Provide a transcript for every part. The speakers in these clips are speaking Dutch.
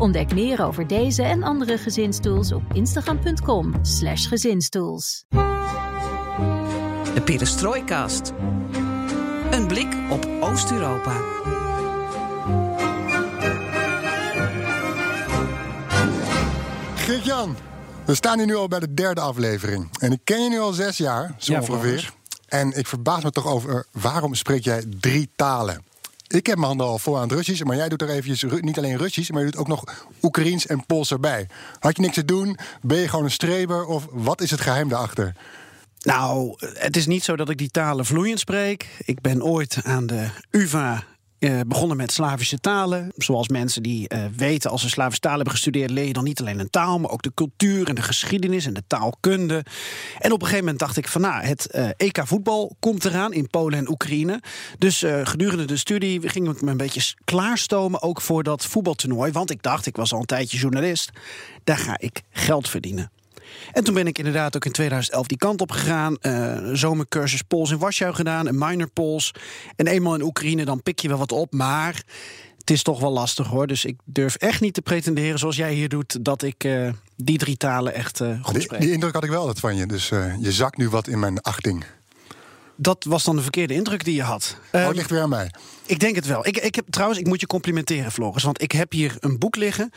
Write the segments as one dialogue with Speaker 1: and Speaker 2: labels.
Speaker 1: Ontdek meer over deze en andere gezinstools op instagram.com/slash gezinstools.
Speaker 2: De Perestrooikast. Een blik op Oost-Europa.
Speaker 3: Geert-Jan, we staan hier nu al bij de derde aflevering. En ik ken je nu al zes jaar, zo
Speaker 4: Ja,
Speaker 3: ongeveer. En ik verbaas me toch over waarom spreek jij drie talen? Ik heb mijn handen al vol aan het Russisch, maar jij doet er eventjes niet alleen Russisch, maar je doet ook nog Oekraïens en Pools erbij. Had je niks te doen? Ben je gewoon een streber? Of wat is het geheim daarachter?
Speaker 4: Nou, het is niet zo dat ik die talen vloeiend spreek. Ik ben ooit aan de UvA eh, begonnen met Slavische talen. Zoals mensen die eh, weten, als ze Slavische talen hebben gestudeerd, leer je dan niet alleen een taal, maar ook de cultuur en de geschiedenis en de taalkunde. En op een gegeven moment dacht ik van, nou, het eh, EK voetbal komt eraan in Polen en Oekraïne. Dus gedurende de studie ging ik me een beetje klaarstomen, ook voor dat voetbaltoernooi. Want ik dacht, ik was al een tijdje journalist, daar ga ik geld verdienen. En toen ben ik inderdaad ook in 2011 die kant op gegaan. eh zomercursus Pools in Warschau gedaan, een minor Pools. En eenmaal in Oekraïne, dan pik je wel wat op. Maar het is toch wel lastig hoor. Dus ik durf echt niet te pretenderen, zoals jij hier doet, dat ik eh, die drie talen echt eh, goed spreek.
Speaker 3: die indruk had ik wel dat van je, dus je zakt nu wat in mijn achting.
Speaker 4: Dat was dan de verkeerde indruk die je had.
Speaker 3: Oh,
Speaker 4: Ehm,
Speaker 3: het ligt weer aan mij.
Speaker 4: Ik denk het wel. Ik, ik heb, trouwens, ik moet je complimenteren, Floris. Want ik heb hier een boek liggen.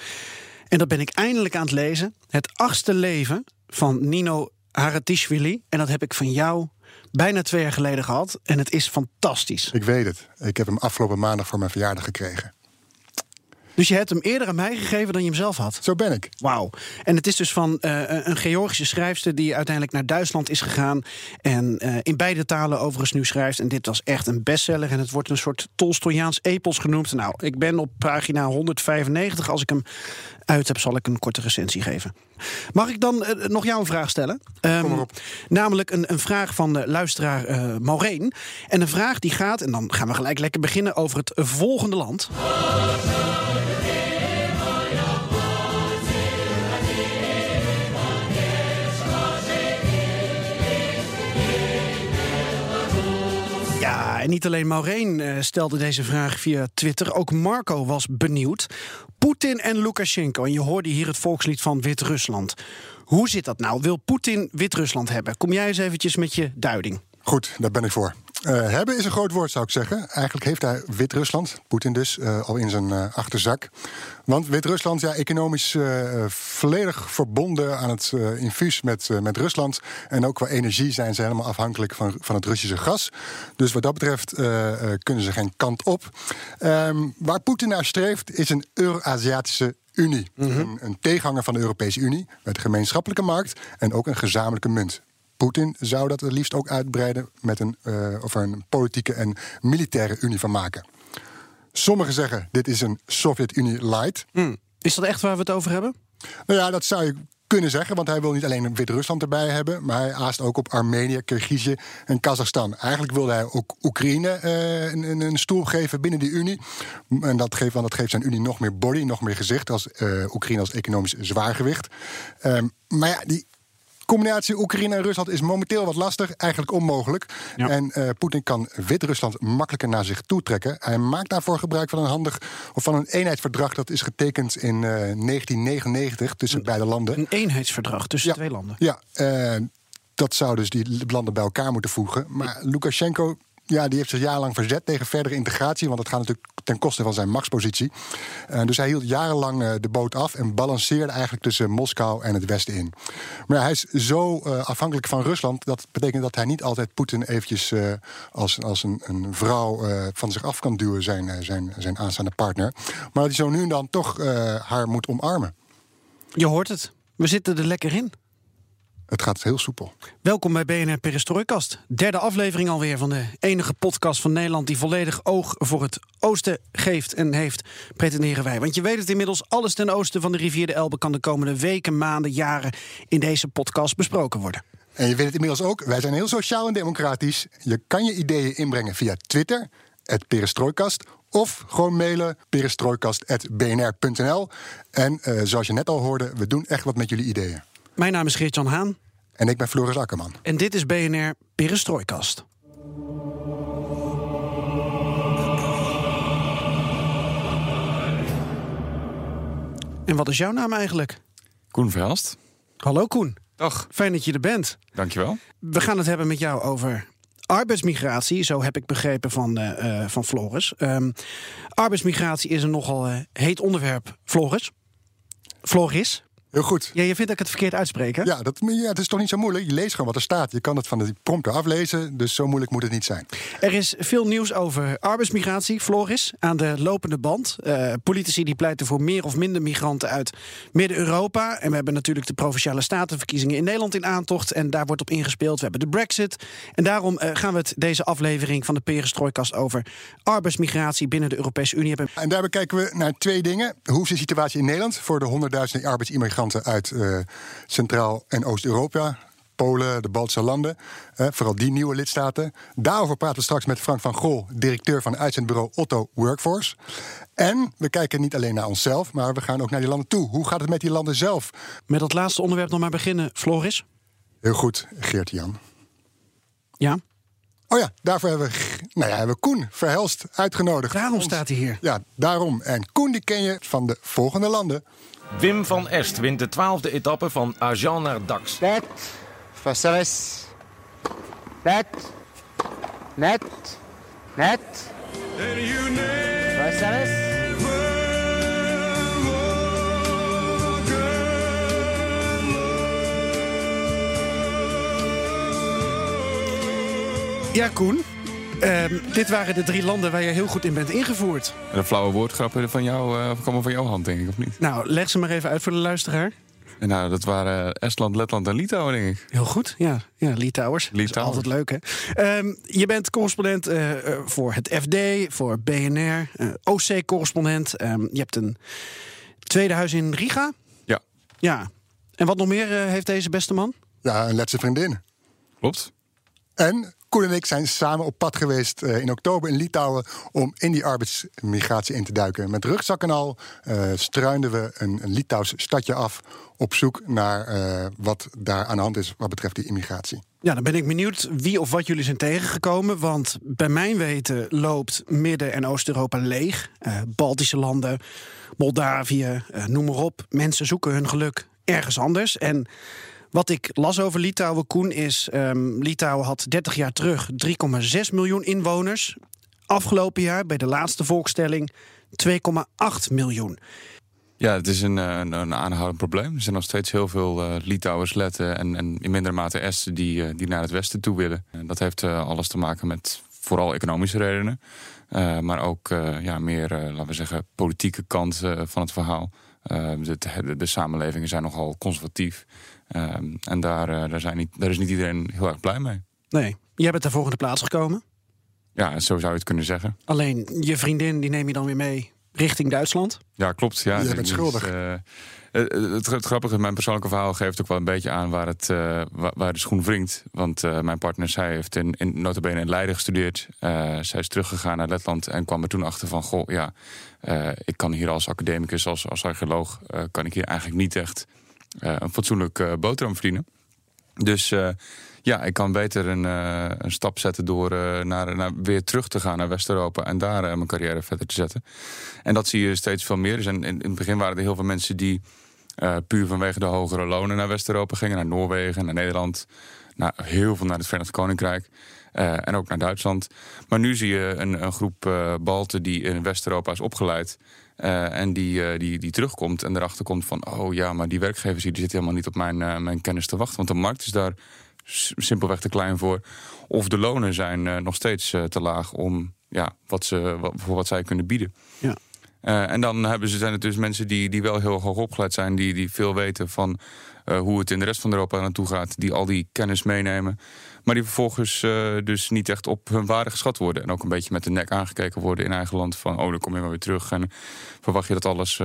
Speaker 4: En dat ben ik eindelijk aan het lezen. Het achtste leven van Nino Haratishvili. En dat heb ik van jou bijna twee jaar geleden gehad. En het is fantastisch.
Speaker 3: Ik weet het. Ik heb hem afgelopen maandag voor mijn verjaardag gekregen.
Speaker 4: Dus je hebt hem eerder aan mij gegeven dan je hem zelf had.
Speaker 3: Zo ben ik.
Speaker 4: Wauw. En het is dus van eh, een Georgische schrijfster die uiteindelijk naar Duitsland is gegaan. En eh, in beide talen overigens nu schrijft. En dit was echt een bestseller. En het wordt een soort Tolstojaans epos genoemd. Nou, ik ben op pagina 195. Als ik hem uit heb, zal ik een korte recensie geven. Mag ik dan eh, nog jou een vraag stellen? Ehm,
Speaker 3: Kom maar op.
Speaker 4: Namelijk een, een vraag van de luisteraar eh Maureen. En een vraag die gaat, en dan gaan we gelijk lekker beginnen over het volgende land. En niet alleen Maureen eh, stelde deze vraag via Twitter. Ook Marco was benieuwd. Poetin en Lukashenko. En je hoorde hier het volkslied van Wit-Rusland. Hoe zit dat nou? Wil Poetin Wit-Rusland hebben? Kom jij eens eventjes met je duiding.
Speaker 3: Goed, daar ben ik voor. Eh, hebben is een groot woord, zou ik zeggen. Eigenlijk heeft hij Wit-Rusland, Poetin dus, eh, al in zijn eh, achterzak. Want Wit-Rusland, ja, economisch volledig verbonden aan het infuus met, met Rusland. En ook qua energie zijn ze helemaal afhankelijk van, van het Russische gas. Dus wat dat betreft kunnen ze geen kant op. Ehm, waar Poetin naar streeft, is een Euro-Aziatische Unie. een, een tegenhanger van de Europese Unie, met een gemeenschappelijke markt en ook een gezamenlijke munt. Poetin zou dat het liefst ook uitbreiden met een, eh, of een politieke en militaire unie van maken. Sommigen zeggen dit is een Sovjet-Unie light.
Speaker 4: Hm. Is dat echt waar we het over hebben?
Speaker 3: Nou ja, dat zou je kunnen zeggen, want hij wil niet alleen Wit-Rusland erbij hebben, maar hij aast ook op Armenië, Kirgizië en Kazachstan. Eigenlijk wilde hij ook Oekraïne eh, een, een, een stoel geven binnen die Unie. En dat geeft, want dat geeft zijn Unie nog meer body, nog meer gezicht als eh, Oekraïne als economisch zwaargewicht. Ehm, maar ja, die combinatie Oekraïne en Rusland is momenteel wat lastig, eigenlijk onmogelijk.
Speaker 4: Ja.
Speaker 3: En eh, Poetin kan Wit-Rusland makkelijker naar zich toe trekken. Hij maakt daarvoor gebruik van een handig of van een eenheidsverdrag dat is getekend in eh, 1999 tussen beide landen.
Speaker 4: Een eenheidsverdrag tussen
Speaker 3: Ja.
Speaker 4: twee landen.
Speaker 3: Ja, eh, dat zou dus die landen bij elkaar moeten voegen. Maar Lukashenko, ja, die heeft zich jarenlang verzet tegen verdere integratie. Want dat gaat natuurlijk ten koste van zijn machtspositie. Eh, dus hij hield jarenlang eh, de boot af en balanceerde eigenlijk tussen Moskou en het Westen in. Maar hij is zo eh, afhankelijk van Rusland. Dat betekent dat hij niet altijd Poetin eventjes als, als een, een vrouw van zich af kan duwen, zijn, zijn, zijn aanstaande partner. Maar dat hij zo nu en dan toch haar moet omarmen.
Speaker 4: Je hoort het. We zitten er lekker in.
Speaker 3: Het gaat heel soepel.
Speaker 4: Welkom bij BNR Perestrooikast. Derde aflevering alweer van de enige podcast van Nederland... die volledig oog voor het oosten geeft en heeft, pretenderen wij. Want je weet het inmiddels, alles ten oosten van de rivier de Elbe... kan de komende weken, maanden, jaren in deze podcast besproken worden.
Speaker 3: En je weet het inmiddels ook, wij zijn heel sociaal en democratisch. Je kan je ideeën inbrengen via Twitter, het Perestrooikast... of gewoon mailen perestrooikast.bnr.nl. En uh, zoals je net al hoorde, we doen echt wat met jullie ideeën.
Speaker 4: Mijn naam is Geert-Jan Haan.
Speaker 3: En ik ben Floris Akkerman.
Speaker 4: En dit is BNR Perestrooikast. En wat is jouw naam eigenlijk?
Speaker 5: Koen Verhelst.
Speaker 4: Hallo Koen.
Speaker 5: Dag.
Speaker 4: Fijn dat je er bent.
Speaker 5: Dankjewel.
Speaker 4: We gaan het hebben met jou over arbeidsmigratie. Zo heb ik begrepen van, uh, van Floris. Um, arbeidsmigratie is een nogal uh, heet onderwerp. Floris? Floris?
Speaker 3: Heel goed.
Speaker 4: Ja, je vindt dat ik het verkeerd uitspreek, hè?
Speaker 3: Ja, dat, ja, het is toch niet zo moeilijk. Je leest gewoon wat er staat. Je kan het van de prompter aflezen, dus zo moeilijk moet het niet zijn.
Speaker 4: Er is veel nieuws over arbeidsmigratie, Floris, aan de lopende band. Uh, politici die pleiten voor meer of minder migranten uit Midden-Europa. En we hebben natuurlijk de Provinciale Statenverkiezingen in Nederland in aantocht. En daar wordt op ingespeeld. We hebben de brexit. En daarom uh, gaan we het deze aflevering van de Perestrooikast over arbeidsmigratie binnen de Europese Unie hebben.
Speaker 3: En daarbij kijken we naar twee dingen. Hoe is de situatie in Nederland voor de honderdduizenden arbeidsimmigranten uit uh, Centraal- en Oost-Europa. Polen, de Baltische landen, uh, vooral die nieuwe lidstaten. Daarover praten we straks met Frank van Gol, directeur van uitzendbureau Otto Workforce. En we kijken niet alleen naar onszelf, maar we gaan ook naar die landen toe. Hoe gaat het met die landen zelf?
Speaker 4: Met dat laatste onderwerp nog maar beginnen, Floris.
Speaker 3: Heel goed, Geert-Jan.
Speaker 4: Ja?
Speaker 3: Oh ja, daarvoor hebben we, nou ja, hebben we Koen Verhelst uitgenodigd.
Speaker 4: Daarom staat hij hier.
Speaker 3: Ja, daarom. En Koen die ken je van de volgende landen.
Speaker 6: Wim van Est wint de twaalfde etappe van Agen naar Dax.
Speaker 7: Net, Vaselis. Net, net, net. Vaselis.
Speaker 4: Ja, Koen. Uh, dit waren de drie landen waar je heel goed in bent ingevoerd.
Speaker 5: En de flauwe woordgrappen van jou uh, komen van jouw hand, denk ik, of niet?
Speaker 4: Nou, leg ze maar even uit voor de luisteraar.
Speaker 5: En nou, dat waren Estland, Letland en Litouwen, denk ik.
Speaker 4: Heel goed, ja. Ja, Litouwers.
Speaker 5: Litouwers.
Speaker 4: altijd leuk, hè? Um, je bent correspondent uh, voor het FD, voor BNR, OC-correspondent. Um, je hebt een tweede huis in Riga.
Speaker 5: Ja.
Speaker 4: Ja. En wat nog meer heeft deze beste man?
Speaker 3: Ja, een Letse vriendin.
Speaker 5: Klopt.
Speaker 3: En Koen en ik zijn samen op pad geweest uh, in oktober in Litouwen om in die arbeidsmigratie in te duiken. Met rugzak en al uh, struinden we een, Litouws stadje af op zoek naar uh, wat daar aan de hand is wat betreft die immigratie.
Speaker 4: Ja, dan ben ik benieuwd wie of wat jullie zijn tegengekomen. Want bij mijn weten loopt Midden- en Oost-Europa leeg. Baltische landen, Moldavië, noem maar op. Mensen zoeken hun geluk ergens anders. En wat ik las over Litouwen, Koen, is... Um, Litouwen had 30 jaar terug 3,6 miljoen inwoners. Afgelopen jaar, bij de laatste volkstelling, 2,8 miljoen.
Speaker 5: Ja, het is een, een, een, aanhoudend probleem. Er zijn nog steeds heel veel uh, Litouwers, Letten en, en in mindere mate Esten... Die, uh, die naar het westen toe willen. En dat heeft alles te maken met vooral economische redenen. maar ook ja, meer, laten we zeggen, politieke kant van het verhaal. De, de, de, samenlevingen zijn nogal conservatief. Um, en daar, uh, daar, zijn niet, daar is niet iedereen heel erg blij mee.
Speaker 4: Nee. Jij bent daar volgende plaats gekomen?
Speaker 5: Ja, zo zou je het kunnen zeggen.
Speaker 4: Alleen je vriendin, die neem je dan weer mee richting Duitsland?
Speaker 5: Ja, klopt. Ja,
Speaker 3: je bent schuldig.
Speaker 5: Uh, het, het, het, grappige mijn persoonlijke verhaal geeft ook wel een beetje aan waar, het, uh, waar de schoen wringt. Want mijn partner, zij heeft in, in in Leiden gestudeerd. Zij is teruggegaan naar Letland en kwam er toen achter van... goh, ja, ik kan hier als academicus, als, als archeoloog... kan ik hier eigenlijk niet echt een fatsoenlijk boterham verdienen. Dus ja, ik kan beter een, een stap zetten door naar, naar, weer terug te gaan naar West-Europa en daar mijn carrière verder te zetten. En dat zie je steeds veel meer. Dus in, in het begin waren er heel veel mensen die puur vanwege de hogere lonen naar West-Europa gingen, naar Noorwegen, naar Nederland, naar, heel veel naar het Verenigd Koninkrijk. Uh, en ook naar Duitsland. Maar nu zie je een, een groep uh, Balten die in West-Europa is opgeleid. En die, die, die terugkomt en erachter komt van... oh ja, maar die werkgevers die zitten helemaal niet op mijn, mijn kennis te wachten. Want de markt is daar simpelweg te klein voor. Of de lonen zijn nog steeds te laag om ja, wat ze, voor wat zij kunnen bieden.
Speaker 4: Ja.
Speaker 5: Uh, en dan hebben ze, zijn het dus mensen die, die wel heel hoog opgeleid zijn, die, die veel weten van uh, hoe het in de rest van Europa naartoe gaat, die al die kennis meenemen, maar die vervolgens uh, dus niet echt op hun waarde geschat worden. En ook een beetje met de nek aangekeken worden in eigen land van, oh, dan kom je maar weer terug en verwacht je dat alles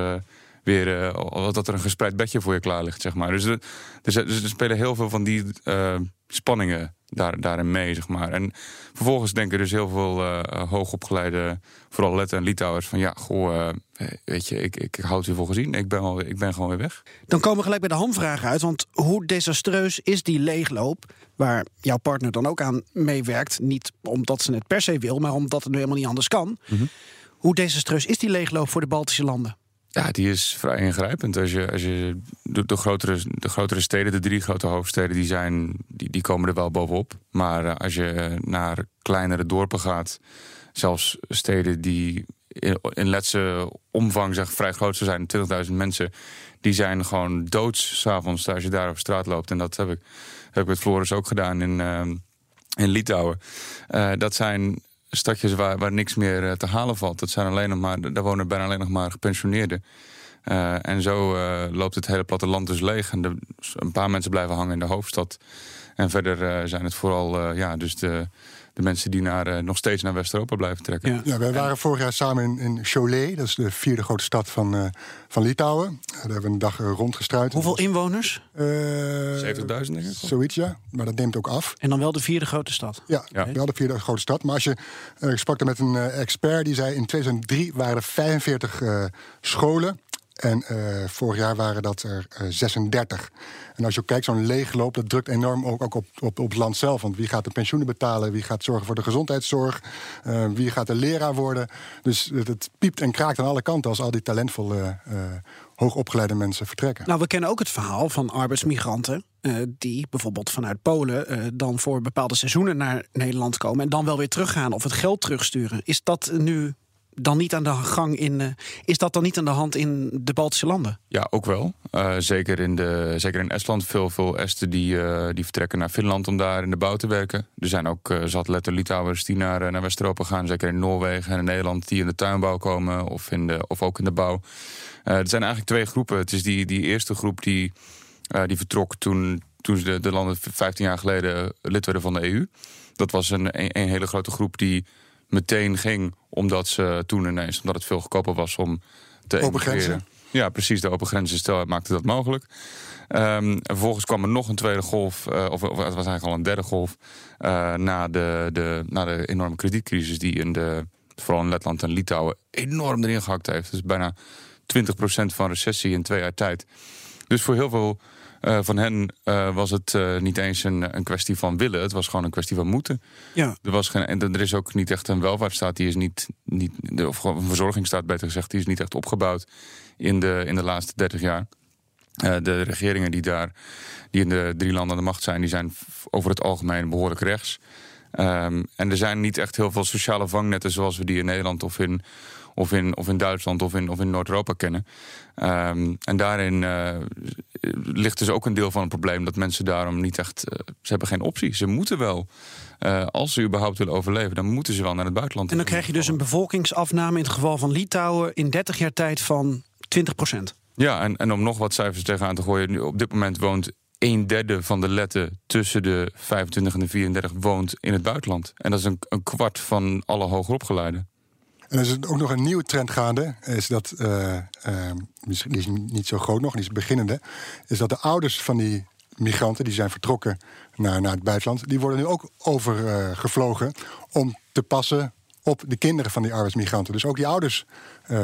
Speaker 5: weer uh, dat er een gespreid bedje voor je klaar ligt, zeg maar. Dus er, er, spelen heel veel van die uh, spanningen daar, daarin mee, zeg maar. En vervolgens denken dus heel veel uh, hoogopgeleide, vooral Letten en Litouwers, van ja, goh, weet je, ik, ik, ik houd u voor gezien, ik ben, al, ik ben gewoon weer weg.
Speaker 4: Dan komen we gelijk bij de hamvragen uit, want hoe desastreus is die leegloop, waar jouw partner dan ook aan meewerkt, niet omdat ze het per se wil, maar omdat het nu helemaal niet anders kan. Mhm. Hoe desastreus is die leegloop voor de Baltische landen?
Speaker 5: Ja, die is vrij ingrijpend. Als je, als je de, de, grotere, de grotere steden, de drie grote hoofdsteden, die, zijn, die, die komen er wel bovenop. Maar eh, als je naar kleinere dorpen gaat, zelfs steden die in, letse omvang zeg, vrij groot zijn, 20.000 mensen, die zijn gewoon doods s'avonds als je daar op straat loopt. En dat heb ik, heb ik met Floris ook gedaan in, uh, in Litouwen. Dat zijn stadjes waar, waar niks meer eh, te halen valt. Dat zijn alleen nog maar, daar wonen bijna alleen nog maar gepensioneerden. Uh, en zo uh, loopt het hele platteland dus leeg. En een paar mensen blijven hangen in de hoofdstad. En verder zijn het vooral ja, dus de, de mensen die naar, uh, nog steeds naar West-Europa blijven trekken.
Speaker 3: Ja. ja wij waren vorig jaar samen in, in Cholet, dat is de vierde grote stad van, uh, van Litouwen. Daar hebben we een dag rondgestruid.
Speaker 4: Hoeveel inwoners?
Speaker 5: 70.000 denk ik.
Speaker 3: Zoiets, ja. Maar dat neemt ook af.
Speaker 4: En dan wel de vierde grote stad?
Speaker 3: Ja, ja. wel de vierde grote stad. Maar als je, ik sprak er met een expert die zei... in 2003 waren er 45 scholen en uh, vorig jaar waren dat er uh, eh, 36. En als je kijkt, zo'n leegloop, dat drukt enorm ook, ook op, op, het land zelf. Want wie gaat de pensioenen betalen? Wie gaat zorgen voor de gezondheidszorg? Uh, wie gaat de leraar worden? Dus het, het, piept en kraakt aan alle kanten als al die talentvolle, hoogopgeleide mensen vertrekken.
Speaker 4: Nou, we kennen ook het verhaal van arbeidsmigranten. die bijvoorbeeld vanuit Polen dan voor bepaalde seizoenen naar Nederland komen. en dan wel weer teruggaan of het geld terugsturen. Is dat nu dan niet aan de gang in. Uh, is dat dan niet aan de hand in de Baltische landen?
Speaker 5: Ja, ook wel. Uh, zeker, in de, zeker in Estland. Veel, veel Esten die, uh, die vertrekken naar Finland om daar in de bouw te werken. Er zijn ook zat letter Litouwers die naar, naar West-Europa gaan. Zeker in Noorwegen en in Nederland die in de tuinbouw komen of, in de, of ook in de bouw. er zijn eigenlijk twee groepen. Het is die, die eerste groep die, die vertrok toen, toen de, de landen 15 jaar geleden lid werden van de EU. Dat was een, een, een hele grote groep die meteen ging. Omdat ze toen ineens, omdat het veel goedkoper was om te
Speaker 3: Open grenzen?
Speaker 5: Ja, precies. De open grenzen maakte dat mogelijk. Um, en vervolgens kwam er nog een tweede golf, uh, of, of, het was eigenlijk al een derde golf, uh, na, de, de, na de enorme kredietcrisis die in de, vooral in Letland en Litouwen enorm erin gehakt heeft. Dus bijna 20% van recessie in twee jaar tijd. Dus voor heel veel uh, van hen uh, was het uh, niet eens een, een, kwestie van willen. Het was gewoon een kwestie van moeten. Ja. Er, was geen, en er is ook niet echt een welvaartsstaat. Die is niet, niet, of een verzorgingsstaat beter gezegd. Die is niet echt opgebouwd in de, in de laatste 30 jaar. de regeringen die daar, die in de drie landen aan de macht zijn, die zijn over het algemeen behoorlijk rechts. Um, en er zijn niet echt heel veel sociale vangnetten zoals we die in Nederland of in, of in, of in Duitsland of in, of in Noord-Europa kennen. Um, en daarin uh, ligt dus ook een deel van het probleem dat mensen daarom niet echt. Uh, ze hebben geen optie. Ze moeten wel. Uh, als ze überhaupt willen overleven, dan moeten ze wel naar het buitenland.
Speaker 4: En dan krijg je dus een bevolkingsafname in het geval van Litouwen in 30 jaar tijd van 20 procent.
Speaker 5: Ja, en, en om nog wat cijfers tegenaan te gooien. Op dit moment woont een derde van de letten tussen de 25 en de 34 woont in het buitenland. En dat is een, een kwart van alle hogeropgeleiden.
Speaker 3: En er is ook nog een nieuwe trend gaande. Is dat, uh, uh, die is niet zo groot nog, die is beginnende. Is dat de ouders van die migranten die zijn vertrokken naar, naar het buitenland, die worden nu ook overgevlogen uh, om te passen op de kinderen van die arbeidsmigranten. Dus ook die ouders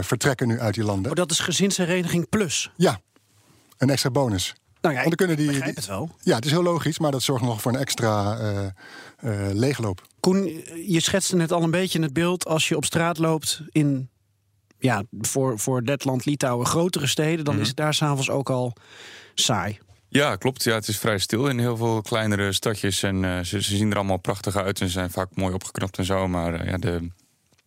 Speaker 3: vertrekken nu uit die landen.
Speaker 4: Oh, dat is gezinshereniging plus?
Speaker 3: Ja, een extra bonus.
Speaker 4: Nou ja, ik kunnen die, begrijp het wel.
Speaker 3: Ja, het is heel logisch, maar dat zorgt nog voor een extra uh, uh, leegloop.
Speaker 4: Koen, je schetste net al een beetje het beeld als je op straat loopt in ja, voor, voor Letland, Litouwen, grotere steden, dan mm is het daar s'avonds ook al saai.
Speaker 5: Ja, klopt. Ja, het is vrij stil in heel veel kleinere stadjes. En uh, ze, ze, zien er allemaal prachtig uit en zijn vaak mooi opgeknapt en zo. Maar uh, ja, de,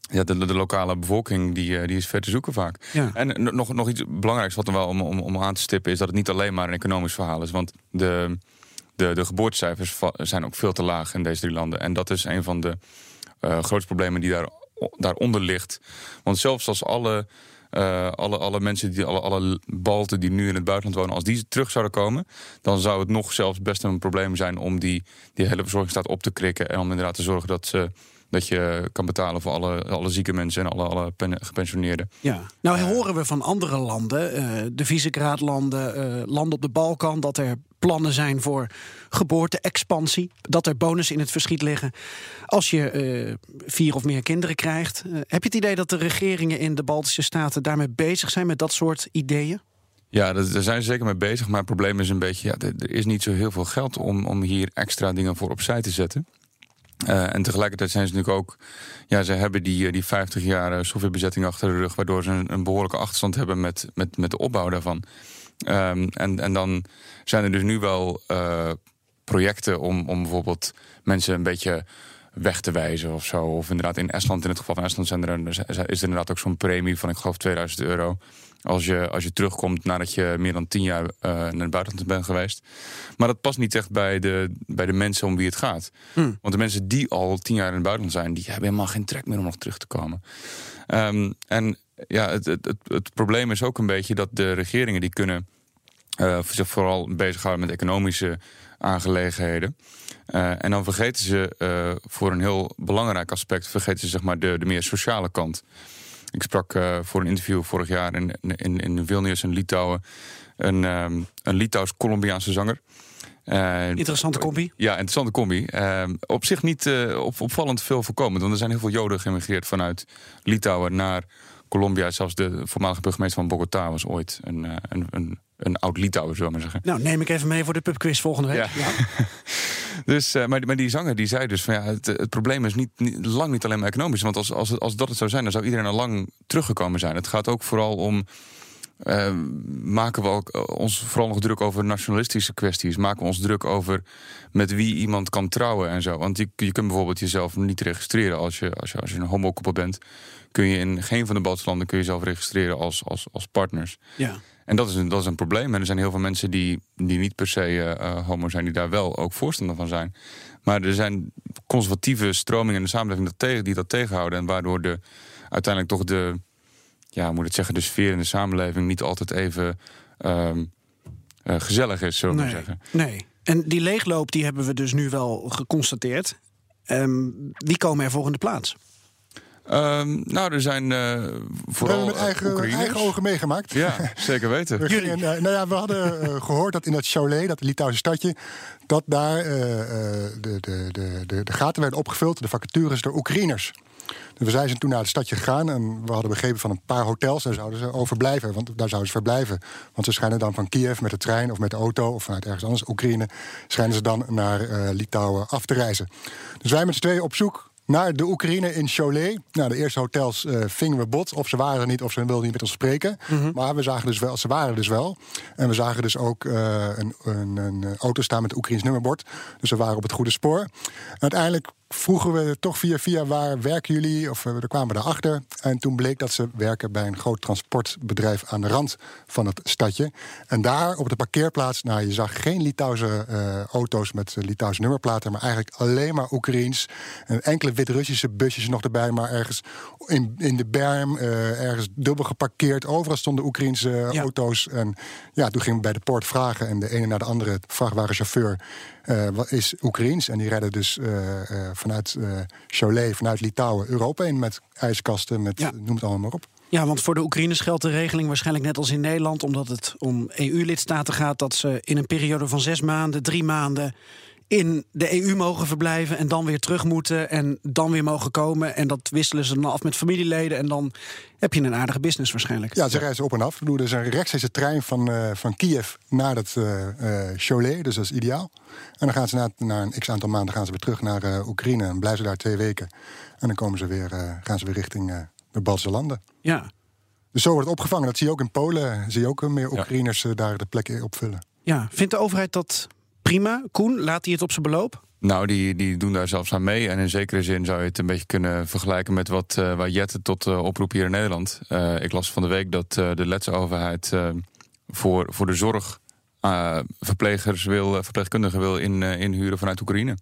Speaker 5: ja, de, de, lokale bevolking die, uh, die is ver te zoeken vaak. Ja. En nog, nog iets belangrijks wat er wel om, om, om aan te stippen... is dat het niet alleen maar een economisch verhaal is. Want de, de, de geboortecijfers zijn ook veel te laag in deze drie landen. En dat is een van de uh, grootste problemen die daar, daaronder ligt. Want zelfs als alle, uh, alle, alle mensen, die, alle, alle Balten die nu in het buitenland wonen... als die terug zouden komen... dan zou het nog zelfs best een probleem zijn om die, die hele verzorgingsstaat op te krikken... en om inderdaad te zorgen dat ze dat je kan betalen voor alle, alle zieke mensen en alle, alle pen- gepensioneerden.
Speaker 4: Ja. Nou horen we van andere landen, eh, de Visegrad-landen, eh, landen op de Balkan, dat er plannen zijn voor geboorte-expansie. Dat er bonussen in het verschiet liggen als je eh, vier of meer kinderen krijgt. Eh, heb je het idee dat de regeringen in de Baltische Staten daarmee bezig zijn met dat soort ideeën?
Speaker 5: Ja, daar zijn ze zeker mee bezig. Maar het probleem is een beetje, ja, er, er is niet zo heel veel geld om, om hier extra dingen voor opzij te zetten. Eh, en tegelijkertijd zijn ze natuurlijk ook, ja, ze hebben die, eh, die 50 jaar eh, Sovjetbezetting achter de rug, waardoor ze een, behoorlijke achterstand hebben met, met, met de opbouw daarvan. Ehm, en, en dan zijn er dus nu wel projecten om, om bijvoorbeeld mensen een beetje weg te wijzen of zo. Of inderdaad in Estland, in het geval van Estland, zijn er een, is er inderdaad ook zo'n premie van, ik geloof, 2000 euro. Als je, als je terugkomt nadat je meer dan tien jaar eh, naar het buitenland bent geweest. Maar dat past niet echt bij de, bij de mensen om wie het gaat.
Speaker 4: Hmm.
Speaker 5: Want de mensen die al tien jaar in het buitenland zijn, die hebben helemaal geen trek meer om nog terug te komen. Ehm, en ja, het, het, het, het probleem is ook een beetje dat de regeringen die kunnen eh, zich vooral bezighouden met economische aangelegenheden. Eh, en dan vergeten ze voor een heel belangrijk aspect, vergeten ze zeg maar de, de meer sociale kant. Ik sprak eh, voor een interview vorig jaar in, in, in Vilnius in Litouwen een, ehm, een Litouws-Colombiaanse zanger. Eh,
Speaker 4: Interessante combi.
Speaker 5: ja, interessante combi. Ehm, op zich niet eh, op, opvallend veel voorkomend. Want er zijn heel veel Joden geëmigreerd vanuit Litouwen naar Colombia. Zelfs de voormalige burgemeester van Bogota was ooit een, eh, een, een, een oud Litouwer, zullen we maar zeggen.
Speaker 4: Nou, neem ik even mee voor de pubquiz volgende week.
Speaker 5: Ja. Dus, eh, maar, maar die zanger die zei dus van ja, het, het probleem is niet, niet- lang niet alleen maar economisch. Want als, als, als dat het zou zijn, dan zou iedereen al lang teruggekomen zijn. Het gaat ook vooral om. Eh, maken we ook, eh, ons vooral nog druk over nationalistische kwesties? Maken we ons druk over met wie iemand kan trouwen en zo? Want je, je kunt bijvoorbeeld jezelf niet registreren als je, als je, als je een homokoppel bent. Kun je in geen van de Baltische kun je jezelf registreren als, als, als partners.
Speaker 4: Ja.
Speaker 5: En dat is, een, dat is een probleem. En er zijn heel veel mensen die, die niet per se eh, eh, homo zijn, die daar wel ook voorstander van zijn. Maar er zijn conservatieve stromingen in de samenleving dat tegen, die dat tegenhouden. En waardoor de, uiteindelijk toch de, ja, hoe moet ik het zeggen, de sfeer in de samenleving niet altijd even ehm, eh, gezellig is, zullen we maar
Speaker 4: Nee,
Speaker 5: zeggen.
Speaker 4: nee. En die leegloop die hebben we dus nu wel geconstateerd. Ehm, wie komen er volgende plaats?
Speaker 5: Ehm, nou, er zijn eh,
Speaker 3: We
Speaker 5: vooral
Speaker 3: hebben met
Speaker 5: eh,
Speaker 3: eigen, ogen meegemaakt.
Speaker 5: Ja, zeker weten.
Speaker 3: We, gingen, eh, nou ja, we hadden eh, gehoord dat in dat Cholet, dat Litouwse stadje, dat daar eh, eh, de, de, de, de, de gaten werden opgevuld, de vacatures door Oekraïners. Dus we zijn toen naar het stadje gegaan en we hadden begrepen van een paar hotels, daar zouden ze overblijven, want daar zouden ze verblijven. Want ze schijnen dan van Kiev met de trein of met de auto of vanuit ergens anders, Oekraïne, schijnen ze dan naar eh, Litouwen af te reizen. Dus wij met z'n tweeën op zoek naar de Oekraïne in Cholet. Nou, de eerste hotels eh, vingen we bot. Of ze waren er niet, of ze wilden niet met ons spreken. Maar we zagen dus wel, ze waren dus wel. En we zagen dus ook eh, een, een, een auto staan met Oekraïns nummerbord. Dus we waren op het goede spoor. En uiteindelijk vroegen we toch via via waar werken jullie? Of uh, we kwamen daarachter. En toen bleek dat ze werken bij een groot transportbedrijf aan de rand van het stadje. En daar op de parkeerplaats, nou je zag geen Litouwse uh, auto's met uh, Litouwse nummerplaten, maar eigenlijk alleen maar Oekraïens. En enkele Wit-Russische busjes nog erbij, maar ergens in, in de berm, uh, ergens dubbel geparkeerd. Overal stonden Oekraïense ja. auto's. En ja, toen gingen we bij de poort vragen en de ene naar de andere vrachtwagenchauffeur. Uh, wat is Oekraïens. En die redden dus uh, uh, vanuit Cholet, vanuit Litouwen, Europa in met ijskasten, met ja. noem het allemaal maar op.
Speaker 4: Ja, want voor de Oekraïners geldt de regeling waarschijnlijk net als in Nederland, omdat het om EU-lidstaten gaat, dat ze in een periode van zes maanden, drie maanden in de EU mogen verblijven en dan weer terug moeten en dan weer mogen komen. En dat wisselen ze dan af met familieleden en dan heb je een aardige business waarschijnlijk.
Speaker 3: Ja, ze reizen op en af. Er is een rechtstreekse trein van, uh, van Kiev naar het uh, uh, Cholet, dus dat is ideaal. En dan gaan ze na, na een x aantal maanden gaan ze weer terug naar Oekraïne en blijven ze daar twee weken. En dan komen ze weer, gaan ze weer richting de Baltische landen.
Speaker 4: Ja.
Speaker 3: Dus zo wordt het opgevangen. Dat zie je ook in Polen. Zie je ook meer Oekraïners ja. daar de plekken opvullen.
Speaker 4: Ja, vindt de overheid dat prima? Koen, laat hij het op zijn beloop?
Speaker 5: Nou, die, die doen daar zelfs aan mee. En in zekere zin zou je het een beetje kunnen vergelijken met wat uh, waar Jette tot uh, oproep hier in Nederland. Uh, ik las van de week dat de Letse overheid voor, voor de zorg verplegers wil, verpleegkundigen wil in, inhuren vanuit Oekraïne.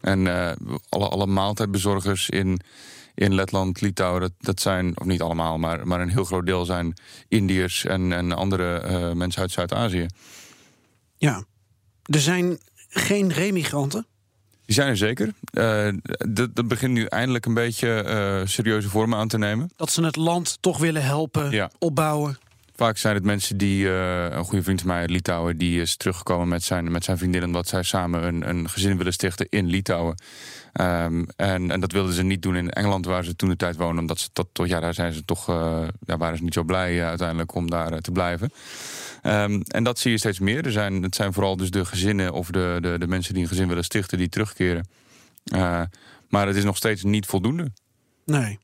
Speaker 5: En alle, alle maaltijdbezorgers in, in Letland, Litouwen, dat, dat zijn, of niet allemaal, maar, maar een heel groot deel zijn Indiërs en, en andere mensen uit Zuid-Azië.
Speaker 4: Ja, er zijn geen remigranten?
Speaker 5: Die zijn er zeker. Uh, dat, dat begint nu eindelijk een beetje uh, serieuze vormen aan te nemen.
Speaker 4: Dat ze het land toch willen helpen,
Speaker 5: Ja.
Speaker 4: opbouwen.
Speaker 5: Vaak zijn het mensen die, eh, een goede vriend van mij, uit Litouwen, die is teruggekomen met zijn, met zijn vriendin omdat zij samen een, een gezin willen stichten in Litouwen. Ehm, en, en dat wilden ze niet doen in Engeland, waar ze toen de tijd woonden, omdat ze dat toch, ja, daar zijn ze toch, eh, daar waren ze niet zo blij eh, uiteindelijk om daar eh, te blijven. Ehm, en dat zie je steeds meer. Er zijn, het zijn vooral dus de gezinnen of de, de, de mensen die een gezin willen stichten, die terugkeren. Eh, maar het is nog steeds niet voldoende.
Speaker 4: Nee.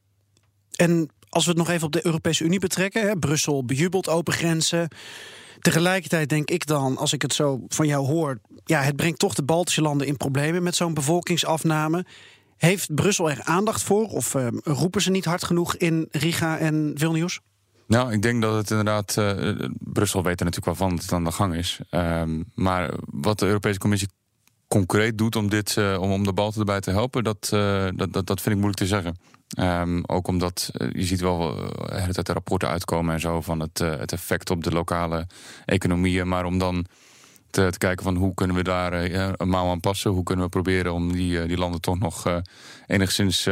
Speaker 4: En als we het nog even op de Europese Unie betrekken, hè, Brussel bejubelt open grenzen. Tegelijkertijd denk ik dan, als ik het zo van jou hoor, ja, het brengt toch de Baltische landen in problemen met zo'n bevolkingsafname. Heeft Brussel er aandacht voor of eh, roepen ze niet hard genoeg in Riga en Vilnius?
Speaker 5: Nou, ik denk dat het inderdaad. eh, Brussel weet er natuurlijk wel van dat het aan de gang is. Ehm, maar wat de Europese Commissie concreet doet om, dit, eh, om, om de Balten erbij te helpen, dat, eh, dat, dat, dat vind ik moeilijk te zeggen. Ehm, ook omdat je ziet wel de de rapporten uitkomen en zo van het, het effect op de lokale economieën. Maar om dan te, te kijken van hoe kunnen we daar een mouw aan passen, hoe kunnen we proberen om die, die landen toch nog enigszins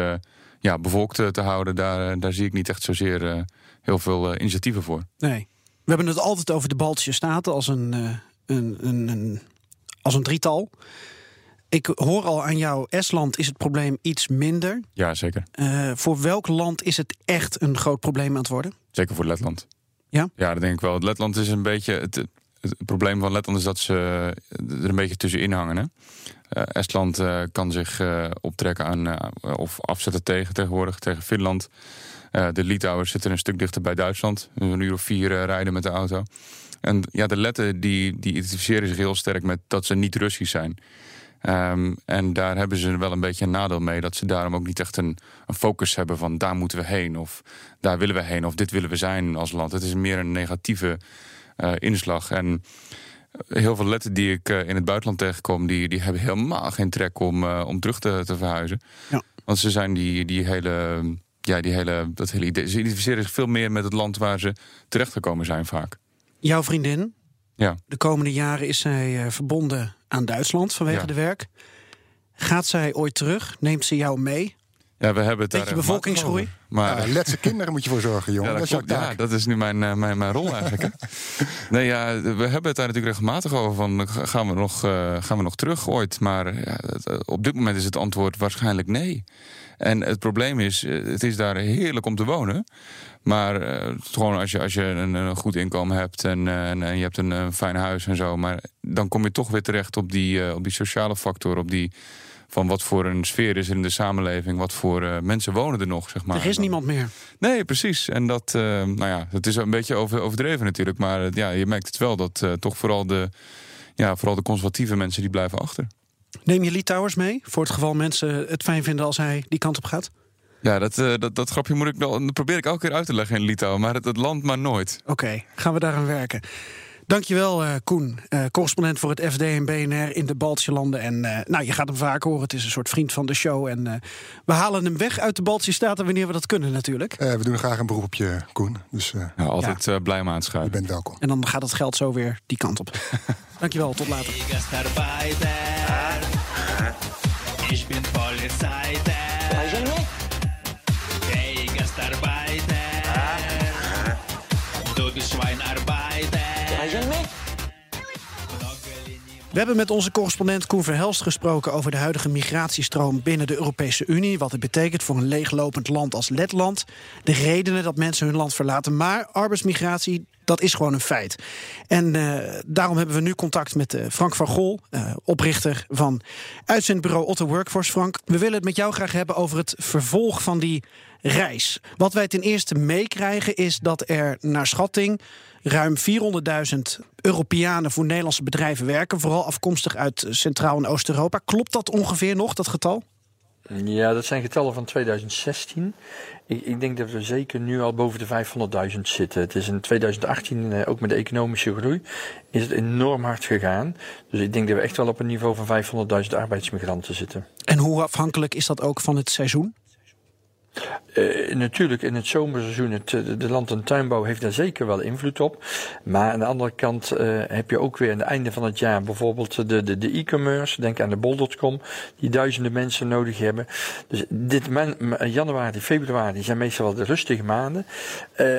Speaker 5: ja, bevolkt te houden, daar, daar zie ik niet echt zozeer heel veel eh, initiatieven voor.
Speaker 4: Nee. We hebben het altijd over de Baltische Staten als een, eh, een, een, een, als een drietal. Ik hoor al aan jou, Estland is het probleem iets minder.
Speaker 5: Ja, zeker.
Speaker 4: Eh, voor welk land is het echt een groot probleem aan het worden?
Speaker 5: Zeker voor Letland.
Speaker 4: Ja?
Speaker 5: Ja, dat denk ik wel. Letland is een beetje. Het, het, het probleem van Letland is dat ze er een beetje tussenin hangen. Hè? Estland kan zich optrekken aan. of afzetten tegen tegenwoordig, tegen Finland. Eh, de Litouwers zitten een stuk dichter bij Duitsland. Een uur of vier eh, rijden met de auto. En ja, de Letten die, die identificeren zich heel sterk met dat ze niet Russisch zijn. Ehm, en daar hebben ze wel een beetje een nadeel mee. Dat ze daarom ook niet echt een, een focus hebben van daar moeten we heen. Of daar willen we heen. Of dit willen we zijn als land. Het is meer een negatieve eh, inslag. En heel veel letten die ik in het buitenland tegenkom... die, die hebben helemaal geen trek om, om terug te, te verhuizen.
Speaker 4: Ja.
Speaker 5: Want ze zijn die, die hele... Ja, die hele, dat hele idee. Ze identificeren zich veel meer met het land waar ze terechtgekomen zijn vaak.
Speaker 4: Jouw vriendin,
Speaker 5: Ja.
Speaker 4: de komende jaren is zij eh, verbonden aan Duitsland vanwege
Speaker 5: Ja.
Speaker 4: de werk. Gaat zij ooit terug? Neemt ze jou mee?
Speaker 5: Ja, we hebben het
Speaker 4: Beetje
Speaker 5: daar
Speaker 4: bevolkingsgroei?
Speaker 5: Maar
Speaker 3: Ja, letse kinderen moet je voor zorgen, jongen.
Speaker 5: Ja,
Speaker 3: dat
Speaker 5: dat,
Speaker 3: is
Speaker 5: ja, dat is nu mijn, eh, mijn, mijn rol eigenlijk. Hè. Nee, ja, we hebben het daar natuurlijk regelmatig over. Van, gaan, we nog, eh, gaan we nog terug ooit? Maar ja, eh, op dit moment is het antwoord waarschijnlijk nee. En het probleem is, eh, het is daar heerlijk om te wonen. Maar eh, gewoon als je, als je een, een goed inkomen hebt en, eh, en, en je hebt een, een fijn huis en zo. Maar dan kom je toch weer terecht op die, eh, op die sociale factor. Op die van wat voor een sfeer is er in de samenleving. Wat voor eh, mensen wonen er nog, zeg maar.
Speaker 4: er is
Speaker 5: Dan-
Speaker 4: niemand meer.
Speaker 5: Nee, precies. En dat, eh, nou ja, het is een beetje over, overdreven natuurlijk. Maar eh, ja, je merkt het wel dat toch vooral de, ja, vooral de conservatieve mensen die blijven achter.
Speaker 4: Neem je Litouwers mee? Voor het geval mensen het fijn vinden als hij die kant op gaat?
Speaker 5: Ja, dat, dat, dat grapje moet ik wel, dat probeer ik elke keer uit te leggen in Litouwen. Maar het, het land maar nooit.
Speaker 4: Oké, gaan we daaraan werken. Dankjewel, eh Koen, eh, correspondent voor het FD en BNR in de Baltische landen. En eh, nou, je gaat hem vaak horen. Het is een soort vriend van de show. En eh, we halen hem weg uit de Baltische Staten wanneer we dat kunnen, natuurlijk.
Speaker 3: Eh, we doen graag een beroep op je, Koen. Dus eh,
Speaker 5: Ja, altijd eh, blij om aan te
Speaker 3: je
Speaker 5: schuiven.
Speaker 3: bent welkom.
Speaker 4: En dan gaat het geld zo weer die kant op. Dankjewel, tot later.
Speaker 8: Ich bin
Speaker 4: We hebben met onze correspondent Koen Verhelst gesproken over de huidige migratiestroom binnen de Europese Unie. Wat het betekent voor een leeglopend land als Letland. De redenen dat mensen hun land verlaten. Maar arbeidsmigratie, dat is gewoon een feit. En eh, daarom hebben we nu contact met eh, Frank van Gol, eh, oprichter van uitzendbureau Otto Workforce. Frank, we willen het met jou graag hebben over het vervolg van die reis. Wat wij ten eerste meekrijgen is dat er naar schatting ruim 400.000 Europeanen voor Nederlandse bedrijven werken. Vooral afkomstig uit Centraal- en Oost-Europa. Klopt dat ongeveer nog, dat getal?
Speaker 9: Ja, dat zijn getallen van 2016. Ik, ik denk dat we zeker nu al boven de 500.000 zitten. Het is in 2018, eh, ook met de economische groei, is het enorm hard gegaan. Dus ik denk dat we echt wel op een niveau van 500.000 arbeidsmigranten zitten.
Speaker 4: En hoe afhankelijk is dat ook van het seizoen?
Speaker 9: Eh, natuurlijk in het zomerseizoen, het, eh, de land- en tuinbouw heeft daar zeker wel invloed op. Maar aan de andere kant eh, heb je ook weer aan het einde van het jaar bijvoorbeeld de, de, de e-commerce. Denk aan de bol.com, die duizenden mensen nodig hebben. Dus dit man, januari, februari zijn meestal wel de rustige maanden.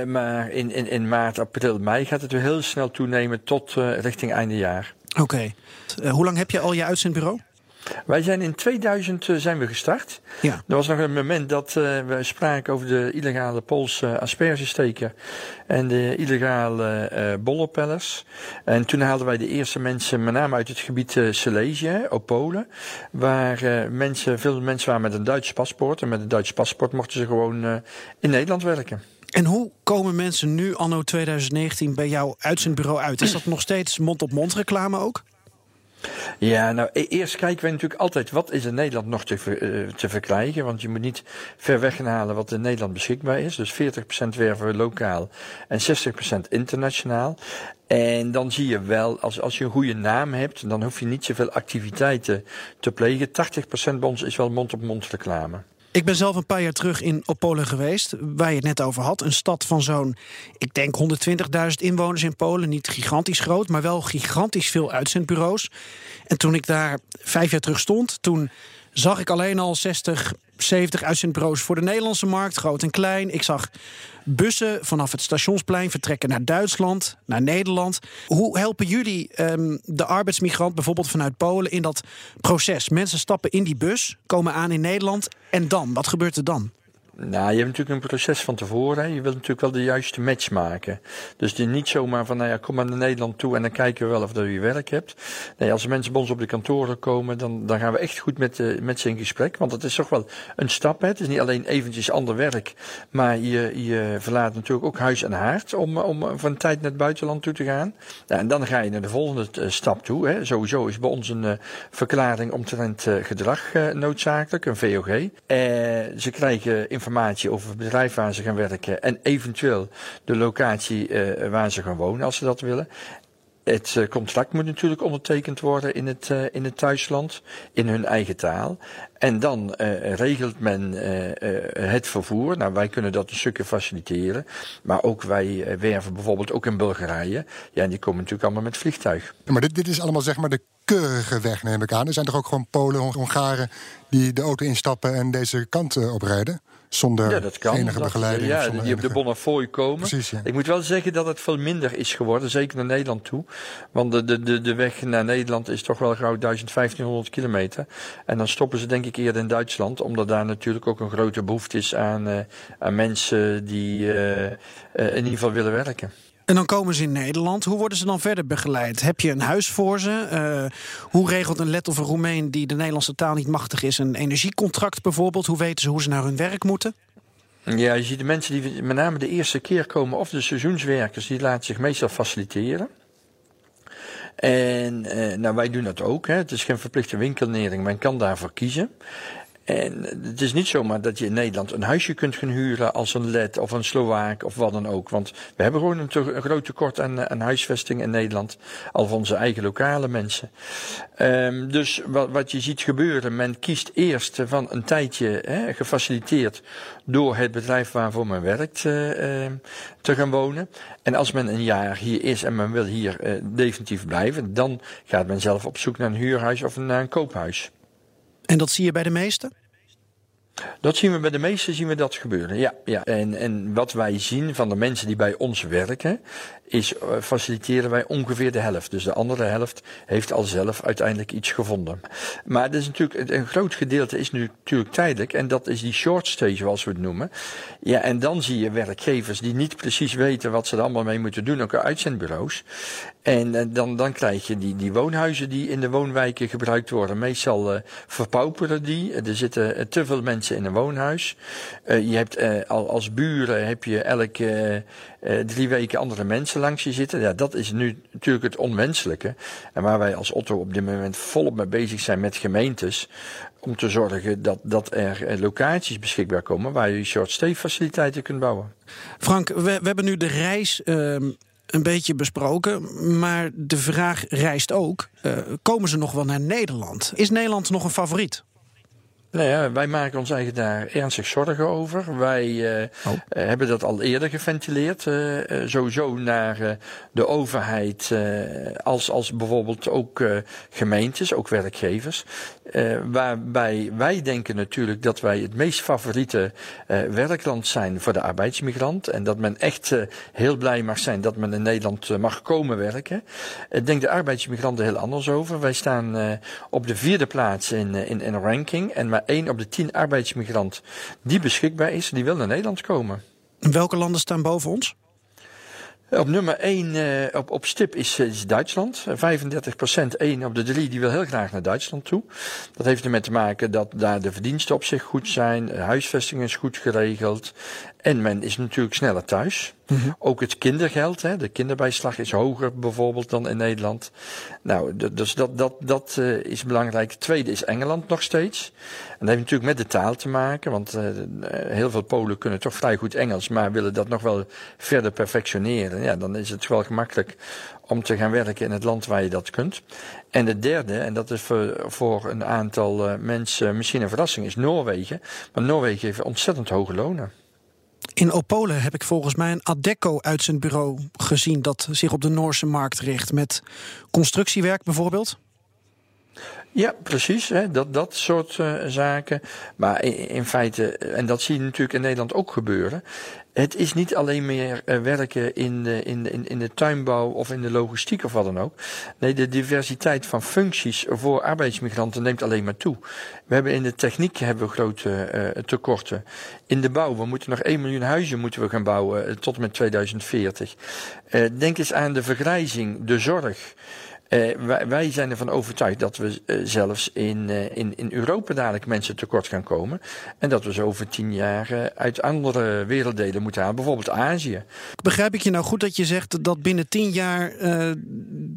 Speaker 9: Maar in, in, in maart, april, mei gaat het weer heel snel toenemen tot richting einde jaar.
Speaker 4: Oké. Hoe lang heb je al je uitzendbureau?
Speaker 9: Wij zijn in 2000 eh, zijn we gestart.
Speaker 4: Ja.
Speaker 9: Er was nog een moment dat eh, we spraken over de illegale Poolse aspergesteker en de illegale eh bollenpellers. En toen haalden wij de eerste mensen, met name uit het gebied Silesië, op Polen, waar mensen, veel mensen waren met een Duits paspoort. En met een Duits paspoort mochten ze gewoon in Nederland werken.
Speaker 4: En hoe komen mensen nu, anno 2019, bij jouw uitzendbureau uit? Is dat nog steeds mond-op-mond reclame ook?
Speaker 9: Ja, nou e- eerst kijken wij natuurlijk altijd wat is in Nederland nog te, eh, te verkrijgen. Want je moet niet ver weg gaan halen wat in Nederland beschikbaar is. Dus 40% werven lokaal en 60% internationaal. En dan zie je wel, als, als je een goede naam hebt, dan hoef je niet zoveel activiteiten te plegen. 80% bij ons is wel mond-op-mond reclame.
Speaker 4: Ik ben zelf een paar jaar terug in Opolen geweest, waar je het net over had. Een stad van zo'n, ik denk 120.000 inwoners in Polen. Niet gigantisch groot, maar wel gigantisch veel uitzendbureaus. En toen ik daar vijf jaar terug stond, toen zag ik alleen al 60, 70 uitzendbureaus voor de Nederlandse markt, groot en klein. Ik zag bussen vanaf het stationsplein vertrekken naar Duitsland, naar Nederland. Hoe helpen jullie ehm, de arbeidsmigrant bijvoorbeeld vanuit Polen in dat proces? Mensen stappen in die bus, komen aan in Nederland en dan? Wat gebeurt er dan?
Speaker 9: Nou, je hebt natuurlijk een proces van tevoren. Je wilt natuurlijk wel de juiste match maken. Dus is niet zomaar van, nou ja, kom maar naar Nederland toe en dan kijken we wel of dat je werk hebt. Nee, als mensen bij ons op de kantoren komen, dan, dan gaan we echt goed met, eh, met ze in gesprek. Want het is toch wel een stap. Hè. Het is niet alleen eventjes ander werk, maar je, je verlaat natuurlijk ook huis en haard om, om van tijd naar het buitenland toe te gaan. En dan ga je naar de volgende eh, stap toe. Hè. Sowieso is bij ons een eh, verklaring omtrent gedrag noodzakelijk, een VOG. Ze krijgen informatie over het bedrijf waar ze gaan werken en eventueel de locatie eh, waar ze gaan wonen als ze dat willen. Het eh, contract moet natuurlijk ondertekend worden in het, eh, in het thuisland, in hun eigen taal. En dan regelt men het vervoer. Nou, wij kunnen dat een stukje faciliteren. Maar ook wij werven bijvoorbeeld ook in Bulgarije. Ja, en die komen natuurlijk allemaal met vliegtuig.
Speaker 3: Maar dit, dit is allemaal zeg maar de keurige weg, neem ik aan. Er zijn toch ook gewoon Polen, Hong- Hongaren die de auto instappen en deze kant oprijden? Zonder
Speaker 9: Ja, dat kan.
Speaker 3: enige
Speaker 9: Dat,
Speaker 3: begeleiding.
Speaker 9: ja, die op de
Speaker 3: enige-
Speaker 9: Bonnefoy komen.
Speaker 3: Precies, ja.
Speaker 9: Ik moet wel zeggen dat het veel minder is geworden, zeker naar Nederland toe. Want de, de, de, de weg naar Nederland is toch wel gauw 1500 kilometer. En dan stoppen ze denk ik eerder in Duitsland, omdat daar natuurlijk ook een grote behoefte is aan, eh, aan mensen die eh, eh, in ieder geval willen werken.
Speaker 4: En dan komen ze in Nederland. Hoe worden ze dan verder begeleid? Heb je een huis voor ze? Eh, hoe regelt een Let of een Roemeen die de Nederlandse taal niet machtig is... een energiecontract bijvoorbeeld? Hoe weten ze hoe ze naar hun werk moeten?
Speaker 9: Ja, je ziet de mensen die met name de eerste keer komen, of de seizoenswerkers, die laten zich meestal faciliteren. En eh, nou, wij doen dat ook. Hè. Het is geen verplichte winkelnering, men kan daarvoor kiezen. En het is niet zomaar dat je in Nederland een huisje kunt gaan huren als een Let of een Slovaak of wat dan ook. Want we hebben gewoon een, groot tekort aan, eh, aan huisvesting in Nederland. Al van onze eigen lokale mensen. Ehm, dus wat, wat je ziet gebeuren, men kiest eerst van een tijdje hè, gefaciliteerd door het bedrijf waarvoor men werkt eh, eh, te gaan wonen. En als men een jaar hier is en men wil hier eh, definitief blijven, dan gaat men zelf op zoek naar een huurhuis of naar een koophuis.
Speaker 4: En dat zie je bij de meesten?
Speaker 9: Dat zien we bij de meesten zien we dat gebeuren. Ja, ja. En, en wat wij zien van de mensen die bij ons werken, is eh, faciliteren wij ongeveer de helft. Dus de andere helft heeft al zelf uiteindelijk iets gevonden. Maar het is natuurlijk, een groot gedeelte is nu natuurlijk tijdelijk. En dat is die short stay, zoals we het noemen. Ja, en dan zie je werkgevers die niet precies weten wat ze er allemaal mee moeten doen, ook uitzendbureaus. En eh, dan, dan krijg je die, die woonhuizen die in de woonwijken gebruikt worden. Meestal eh, verpauperen die. Er zitten eh, te veel mensen in een woonhuis. Eh, je hebt eh, al als buren heb je elke eh, eh, drie weken andere mensen langs je zitten. Ja, dat is nu natuurlijk het onmenselijke. En waar wij als Otto op dit moment volop mee bezig zijn met gemeentes. Om te zorgen dat, dat er eh, locaties beschikbaar komen waar je short stay faciliteiten kunt bouwen.
Speaker 4: Frank, we, we hebben nu de reis ehm, een beetje besproken. Maar de vraag rijst ook: eh, komen ze nog wel naar Nederland? Is Nederland nog een favoriet?
Speaker 9: Nou ja, wij maken ons eigen daar ernstig zorgen over. Wij eh,
Speaker 4: Oh.
Speaker 9: eh, hebben dat al eerder geventileerd. eh, sowieso naar de overheid, als, als bijvoorbeeld ook gemeentes, ook werkgevers. Waarbij wij denken natuurlijk dat wij het meest favoriete werkland zijn voor de arbeidsmigrant. En dat men echt heel blij mag zijn dat men in Nederland mag komen werken. Ik denk de arbeidsmigranten heel anders over. Wij staan op de vierde plaats in, in, in een ranking. En maar één op de tien arbeidsmigrant die beschikbaar is, die wil naar Nederland komen.
Speaker 4: Welke landen staan boven ons?
Speaker 9: Op nummer 1 op, op stip is, eh, is Duitsland. Eh, 35 procent, 1 op de 3, die wil heel graag naar Duitsland toe. Dat heeft ermee te maken dat daar de verdiensten op zich goed zijn, huisvesting is goed geregeld en men is natuurlijk sneller thuis. Ook het kindergeld, hè, de kinderbijslag is hoger bijvoorbeeld dan in Nederland. Nou, dus dat, dat, dat eh, is belangrijk. Het tweede is Engeland nog steeds. En dat heeft natuurlijk met de taal te maken, want eh, heel veel Polen kunnen toch vrij goed Engels, maar willen dat nog wel verder perfectioneren. Ja, dan is het wel gemakkelijk om te gaan werken in het land waar je dat kunt. En de derde, en dat is voor, voor een aantal eh, mensen misschien een verrassing, is Noorwegen. Want Noorwegen heeft ontzettend hoge lonen.
Speaker 4: In Opolen heb ik volgens mij een zijn bureau gezien dat zich op de Noorse markt richt met constructiewerk bijvoorbeeld.
Speaker 9: Ja, precies. Hè, dat, dat soort eh, zaken. Maar in, feite, en dat zie je natuurlijk in Nederland ook gebeuren. Het is niet alleen meer eh, werken in de, in, de, in, de tuinbouw of in de logistiek of wat dan ook. Nee, de diversiteit van functies voor arbeidsmigranten neemt alleen maar toe. We hebben in de techniek hebben we grote eh, tekorten. In de bouw, we moeten nog 1 miljoen huizen moeten we gaan bouwen tot en met 2040. Eh, denk eens aan de vergrijzing, de zorg. Eh, wij, wij zijn ervan overtuigd dat we eh, zelfs in, eh, in, in Europa dadelijk mensen tekort gaan komen. En dat we ze over tien jaar uit andere werelddelen moeten halen, bijvoorbeeld Azië.
Speaker 4: Begrijp ik je nou goed dat je zegt dat binnen tien jaar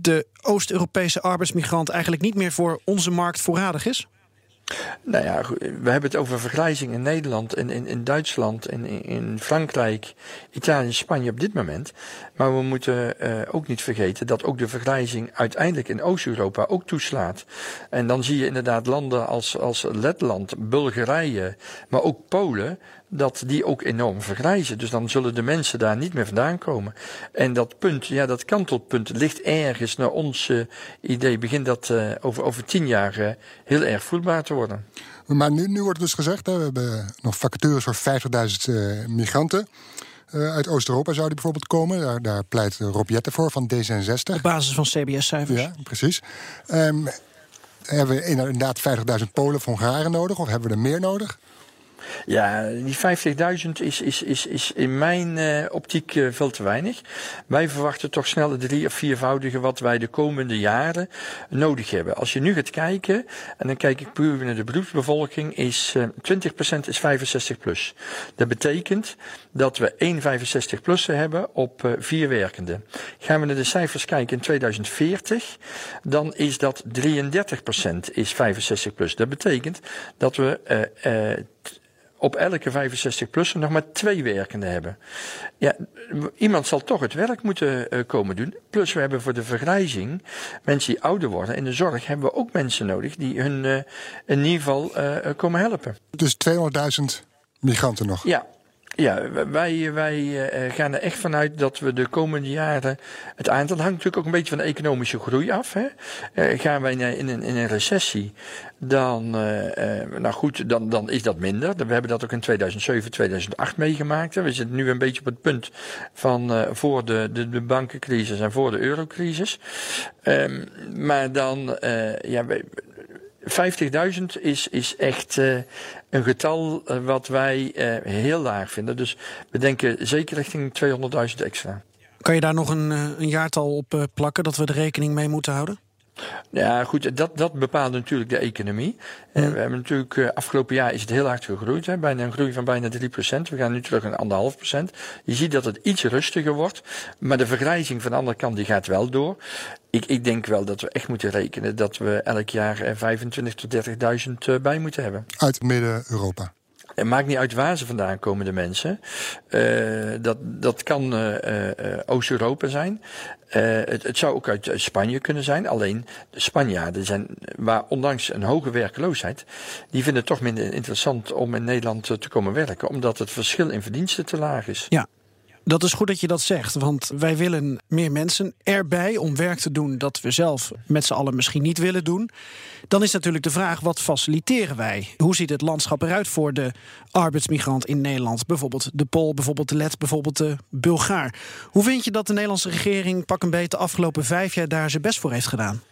Speaker 4: de Oost-Europese arbeidsmigrant eigenlijk niet meer voor onze markt voorradig is?
Speaker 9: Nou ja, we hebben het over vergrijzing in Nederland, in, in, in Duitsland, in, in- in Frankrijk, Italië, Spanje op dit moment. Maar we moeten eh, ook niet vergeten dat ook de vergrijzing uiteindelijk in Oost-Europa ook toeslaat. En dan zie je inderdaad landen als, als Letland, Bulgarije, maar ook Polen, dat die ook enorm vergrijzen. Dus dan zullen de mensen daar niet meer vandaan komen. En dat punt, ja, dat kantelpunt ligt ergens naar ons eh, idee, begint dat eh, over, over tien jaar heel erg voelbaar te worden.
Speaker 3: Maar nu, nu wordt dus gezegd, hè, we hebben nog vacatures voor 50.000 eh, migranten. Eh, uit Oost-Europa zou die bijvoorbeeld komen. Daar, daar pleit Rob Jetten voor van D66.
Speaker 4: Op basis van CBS-cijfers.
Speaker 3: Ja, precies. Ehm, hebben we inderdaad 50.000 Polen of Hongaren nodig? Of hebben we er meer nodig?
Speaker 9: Ja, die 50.000 is, is, is, is in mijn eh, optiek eh, veel te weinig. Wij verwachten toch snel het drie- of viervoudige wat wij de komende jaren nodig hebben. Als je nu gaat kijken, en dan kijk ik puur naar de beroepsbevolking, is eh 20% is 65 plus. Dat betekent dat we één 65 plussen hebben op vier werkenden. Gaan we naar de cijfers kijken in 2040, dan is dat 33% is 65 plus. Dat betekent dat we op elke 65-plusser nog maar twee werkenden hebben. Ja, iemand zal toch het werk moeten eh, komen doen. Plus we hebben voor de vergrijzing, mensen die ouder worden, in de zorg hebben we ook mensen nodig die hun eh, in ieder geval eh, komen helpen.
Speaker 3: Dus 200.000 migranten nog.
Speaker 9: Ja. Ja, wij, wij eh, gaan er echt vanuit dat we de komende jaren. Het aantal hangt natuurlijk ook een beetje van de economische groei af. Hè. Eh, gaan wij in een, in een recessie, dan, eh, eh, nou goed, dan, dan is dat minder. We hebben dat ook in 2007, 2008 meegemaakt. We zitten nu een beetje op het punt van eh, voor de, de, bankencrisis en voor de eurocrisis. Ehm, maar dan, eh, ja, 50.000 is, is echt eh, een getal eh, wat wij eh, heel laag vinden. Dus we denken zeker richting 200.000 extra.
Speaker 4: Kan je daar nog een, een jaartal op plakken dat we er rekening mee moeten houden?
Speaker 9: Ja, goed, dat, dat bepaalt natuurlijk de economie. Eh, we hebben natuurlijk, eh, afgelopen jaar is het heel hard gegroeid. Hè, bijna een groei van bijna 3%. We gaan nu terug naar 1,5%. Je ziet dat het iets rustiger wordt. Maar de vergrijzing van de andere kant die gaat wel door. Ik, ik denk wel dat we echt moeten rekenen dat we elk jaar eh, 25.000 tot 30.000 eh, bij moeten hebben.
Speaker 3: Uit Midden-Europa.
Speaker 9: Het maakt niet uit waar ze vandaan komen, de mensen. Uh, dat, dat kan uh, uh, Oost-Europa zijn. Het, het, zou ook uit Spanje kunnen zijn. Alleen de Spanjaarden zijn, waar ondanks een hoge werkloosheid, die vinden het toch minder interessant om in Nederland te komen werken, omdat het verschil in verdiensten te laag is.
Speaker 4: Ja, dat is goed dat je dat zegt, want wij willen meer mensen erbij om werk te doen dat we zelf met z'n allen misschien niet willen doen. Dan is natuurlijk de vraag: wat faciliteren wij? Hoe ziet het landschap eruit voor de arbeidsmigrant in Nederland? Bijvoorbeeld de Pool, bijvoorbeeld de Let, bijvoorbeeld de Bulgaar. Hoe vind je dat de Nederlandse regering pak een beetje de afgelopen vijf jaar daar zijn best voor heeft gedaan?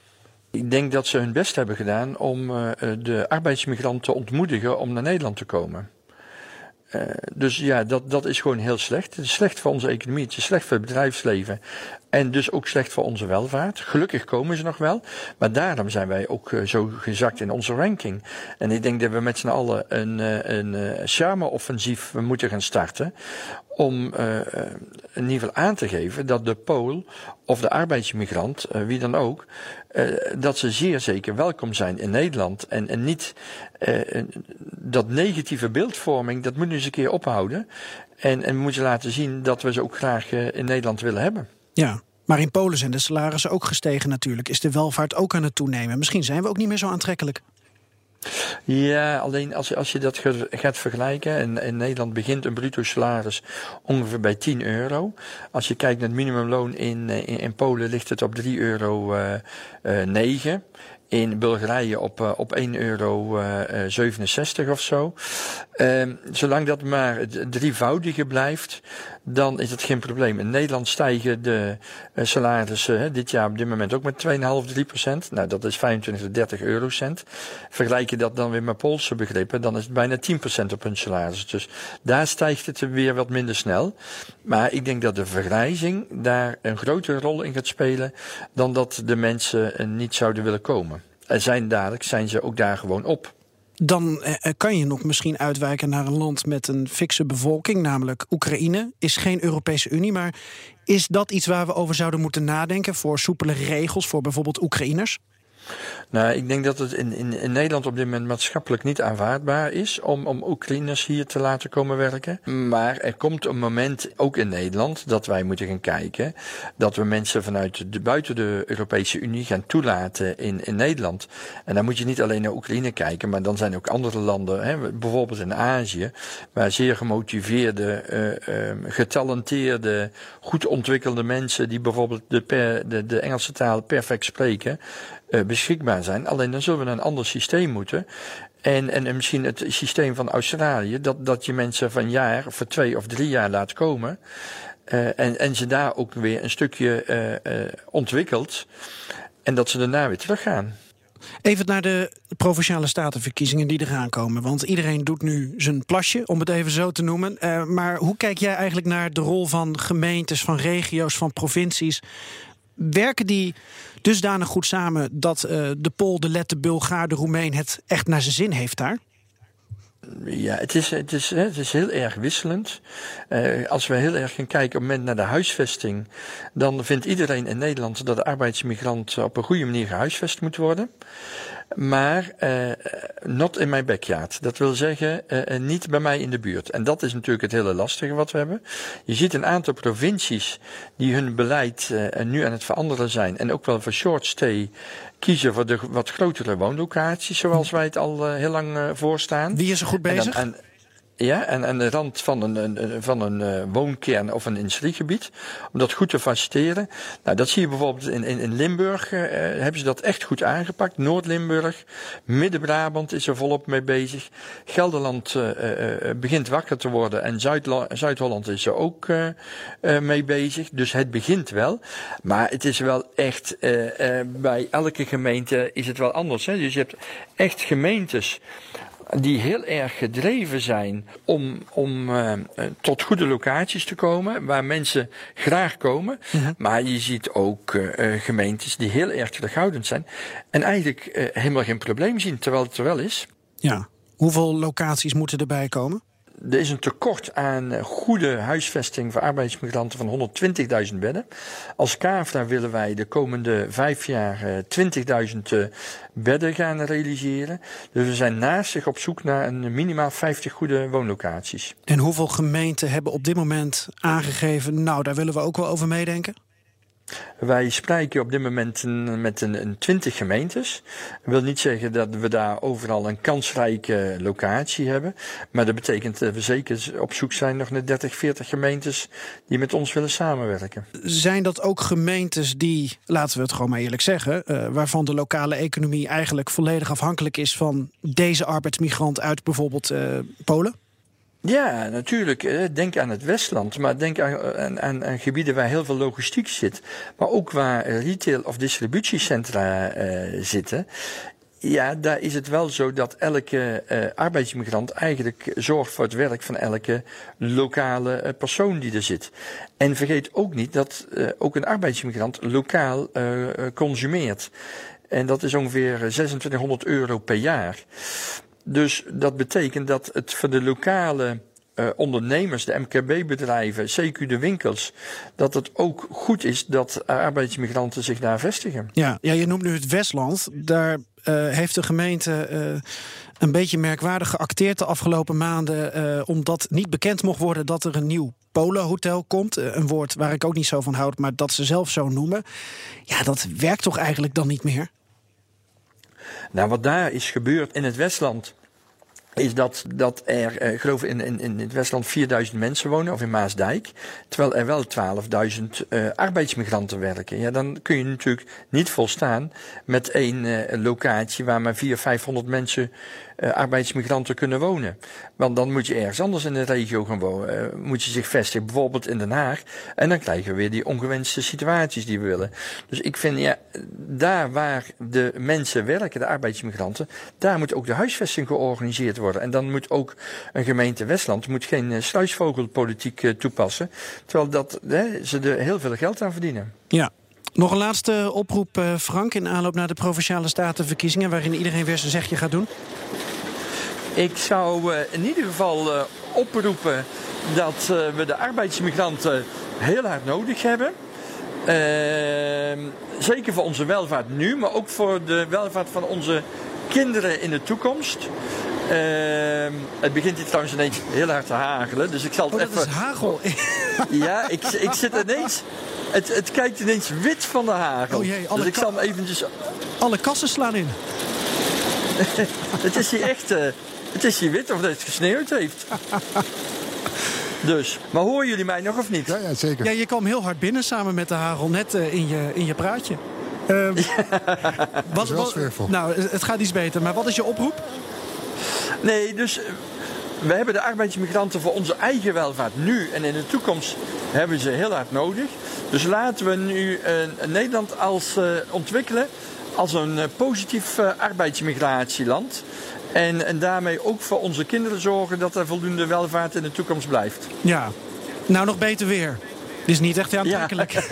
Speaker 9: Ik denk dat ze hun best hebben gedaan om uh, de arbeidsmigranten te ontmoedigen om naar Nederland te komen. Uh, dus ja, dat, dat is gewoon heel slecht. Het is slecht voor onze economie, het is slecht voor het bedrijfsleven. En dus ook slecht voor onze welvaart. Gelukkig komen ze nog wel. Maar daarom zijn wij ook uh, zo gezakt in onze ranking. En ik denk dat we met z'n allen een, uh, een charme-offensief moeten gaan starten. Om in ieder geval aan te geven dat de Pool of de arbeidsmigrant, wie dan ook, dat ze zeer zeker welkom zijn in Nederland. En, en niet dat negatieve beeldvorming, dat moet nu eens een keer ophouden. En, en we moeten laten zien dat we ze ook graag in Nederland willen hebben.
Speaker 4: Ja, maar in Polen zijn de salarissen ook gestegen natuurlijk. Is de welvaart ook aan het toenemen? Misschien zijn we ook niet meer zo aantrekkelijk.
Speaker 9: Ja, alleen als, als je dat gaat vergelijken. In, in Nederland begint een bruto salaris ongeveer bij 10 euro. Als je kijkt naar het minimumloon in, in, in Polen ligt het op 3,09 euro. Uh, uh, 9 in Bulgarije op, op 1,67 euro 67 of zo. Uh, zolang dat maar drievoudige blijft, dan is het geen probleem. In Nederland stijgen de uh, salarissen dit jaar op dit moment ook met 2,5, 3 procent. Nou, dat is 25 tot 30 eurocent. Vergelijk je dat dan weer met Poolse begrippen, dan is het bijna 10 procent op hun salaris. Dus daar stijgt het weer wat minder snel. Maar ik denk dat de vergrijzing daar een grotere rol in gaat spelen dan dat de mensen niet zouden willen komen. En zijn dadelijk zijn ze ook daar gewoon op.
Speaker 4: Dan eh, kan je nog misschien uitwijken naar een land met een fikse bevolking, namelijk Oekraïne. Is geen Europese Unie, maar is dat iets waar we over zouden moeten nadenken voor soepele regels voor bijvoorbeeld Oekraïners?
Speaker 9: Nou, ik denk dat het in, in, in Nederland op dit moment maatschappelijk niet aanvaardbaar is om, om Oekraïners hier te laten komen werken. Maar er komt een moment, ook in Nederland, dat wij moeten gaan kijken dat we mensen vanuit de, buiten de Europese Unie gaan toelaten in, in Nederland. En dan moet je niet alleen naar Oekraïne kijken, maar dan zijn ook andere landen, hè, bijvoorbeeld in Azië, waar zeer gemotiveerde, uh, um, getalenteerde, goed ontwikkelde mensen die bijvoorbeeld de, de, de Engelse taal perfect spreken, uh, beschikbaar zijn. Alleen dan zullen we naar een ander systeem moeten. En, en, en misschien het systeem van Australië, dat, dat je mensen van jaar, voor twee of drie jaar laat komen. Uh, en, en ze daar ook weer een stukje uh, ontwikkelt. En dat ze daarna weer teruggaan.
Speaker 4: Even naar de provinciale statenverkiezingen die eraan komen. Want iedereen doet nu zijn plasje, om het even zo te noemen. Maar hoe kijk jij eigenlijk naar de rol van gemeentes, van regio's, van provincies? Werken die dusdanig goed samen dat uh, de Pool, de Let, de Bulgaar, de Roemeen het echt naar zijn zin heeft daar?
Speaker 9: Ja, het is, het is, het is heel erg wisselend. Uh, als we heel erg gaan kijken op moment naar de huisvesting, dan vindt iedereen in Nederland dat de arbeidsmigrant op een goede manier gehuisvest moet worden. Maar uh, not in my backyard. Dat wil zeggen, uh, niet bij mij in de buurt. En dat is natuurlijk het hele lastige wat we hebben. Je ziet een aantal provincies die hun beleid uh, nu aan het veranderen zijn. En ook wel voor short stay kiezen voor de wat grotere woonlocaties, zoals wij het al heel lang voorstaan.
Speaker 4: Wie is er goed bezig?
Speaker 9: En dan, en, ja, en aan de rand van een, een van een uh, woonkern of een industriegebied. Om dat goed te faciliteren. Nou, dat zie je bijvoorbeeld in, in, in Limburg. Uh, hebben ze dat echt goed aangepakt. Noord-Limburg, Midden-Brabant is er volop mee bezig. Gelderland uh, begint wakker te worden. En Zuid-Holland is er ook mee bezig. Dus het begint wel. Maar het is wel echt, bij elke gemeente is het wel anders. Hè? Dus je hebt echt gemeentes die heel erg gedreven zijn om, om uh, tot goede locaties te komen, waar mensen graag komen. Ja. Maar je ziet ook uh, gemeentes die heel erg terughoudend zijn en eigenlijk uh, helemaal geen probleem zien, terwijl het er wel is.
Speaker 4: Ja. Hoeveel locaties moeten erbij komen?
Speaker 9: Er is een tekort aan eh, goede huisvesting voor arbeidsmigranten van 120.000 bedden. Als KAFTA willen wij de komende vijf jaar eh, 20.000 eh, bedden gaan realiseren. Dus we zijn naast zich op zoek naar een minimaal 50 goede woonlocaties.
Speaker 4: En hoeveel gemeenten hebben op dit moment aangegeven... nou, daar willen we ook wel over meedenken?
Speaker 9: Wij spreken op dit moment met een, een 20 gemeentes. Dat wil niet zeggen dat we daar overal een kansrijke locatie hebben. Maar dat betekent dat we zeker op zoek zijn nog naar 30, 40 gemeentes die met ons willen samenwerken.
Speaker 4: Zijn dat ook gemeentes die, laten we het gewoon maar eerlijk zeggen... eh, waarvan de lokale economie eigenlijk volledig afhankelijk is... van deze arbeidsmigrant uit bijvoorbeeld eh, Polen?
Speaker 9: Ja, natuurlijk. eh, Denk aan het Westland, maar denk aan, aan gebieden waar heel veel logistiek zit. Maar ook waar eh, retail- of distributiecentra eh, zitten. Ja, daar is het wel zo dat elke eh, arbeidsmigrant eigenlijk zorgt voor het werk van elke lokale eh, persoon die er zit. En vergeet ook niet dat eh, ook een arbeidsmigrant lokaal eh, eh, consumeert. En dat is ongeveer 2600 euro per jaar. Dus dat betekent dat het voor de lokale eh, ondernemers, de MKB-bedrijven, CQ de winkels, dat het ook goed is dat arbeidsmigranten zich daar vestigen.
Speaker 4: Ja, ja je noemt nu het Westland. Daar eh, heeft de gemeente eh, een beetje merkwaardig geacteerd de afgelopen maanden... eh, omdat niet bekend mocht worden dat er een nieuw Polenhotel komt. Eh, een woord waar ik ook niet zo van houd, maar dat ze zelf zo noemen. Ja, dat werkt toch eigenlijk dan niet meer?
Speaker 9: Nou, wat daar is gebeurd in het Westland. Is dat, dat er, eh, ik geloof in, in, in het Westland 4000 mensen wonen, of in Maasdijk. Terwijl er wel 12.000 eh, arbeidsmigranten werken. Ja, dan kun je natuurlijk niet volstaan met één eh, locatie waar maar 400, 500 mensen eh, arbeidsmigranten kunnen wonen. Want dan moet je ergens anders in de regio gaan wonen. eh, moet je zich vestigen, bijvoorbeeld in Den Haag. En dan krijgen we weer die ongewenste situaties die we willen. Dus ik vind, ja, daar waar de mensen werken, de arbeidsmigranten, daar moet ook de huisvesting georganiseerd worden. En dan moet ook een gemeente Westland moet geen eh, sluisvogelpolitiek toepassen. Terwijl dat, hè, ze er heel veel geld aan verdienen.
Speaker 4: Ja. Nog een laatste oproep, Frank, in aanloop naar de Provinciale Statenverkiezingen... waarin iedereen weer zijn zegje gaat doen.
Speaker 9: Ik zou eh, in ieder geval eh, oproepen dat eh, we de arbeidsmigranten heel hard nodig hebben. Ehm, zeker voor onze welvaart nu, maar ook voor de welvaart van onze kinderen in de toekomst. Ehm, het begint hier trouwens ineens heel hard te hagelen, dus ik zal het
Speaker 4: Oh, dat
Speaker 9: even...
Speaker 4: is hagel.
Speaker 9: Ja, ik, ik zit ineens... Het, het kijkt ineens wit van de hagel.
Speaker 4: Oh jee,
Speaker 9: dus ik zal hem eventjes...
Speaker 4: Alle kassen slaan in.
Speaker 9: Het is hier echt... het is hier wit of dat het gesneeuwd heeft. Dus, maar horen jullie mij nog of niet?
Speaker 3: Ja, ja zeker.
Speaker 4: Ja, je kwam heel hard binnen samen met de hagel, net eh, in, je, in je praatje. Ehm, wat,
Speaker 3: wel
Speaker 4: wat- nou, het gaat iets beter. Maar wat is je oproep?
Speaker 9: Nee, dus eh, we hebben de arbeidsmigranten voor onze eigen welvaart nu en in de toekomst hebben ze heel hard nodig. Dus laten we nu eh, Nederland als, eh, ontwikkelen als een positief eh, arbeidsmigratieland. En, en daarmee ook voor onze kinderen zorgen dat er voldoende welvaart in de toekomst blijft.
Speaker 4: Ja, nou nog beter weer. Dit is niet echt aantrekkelijk.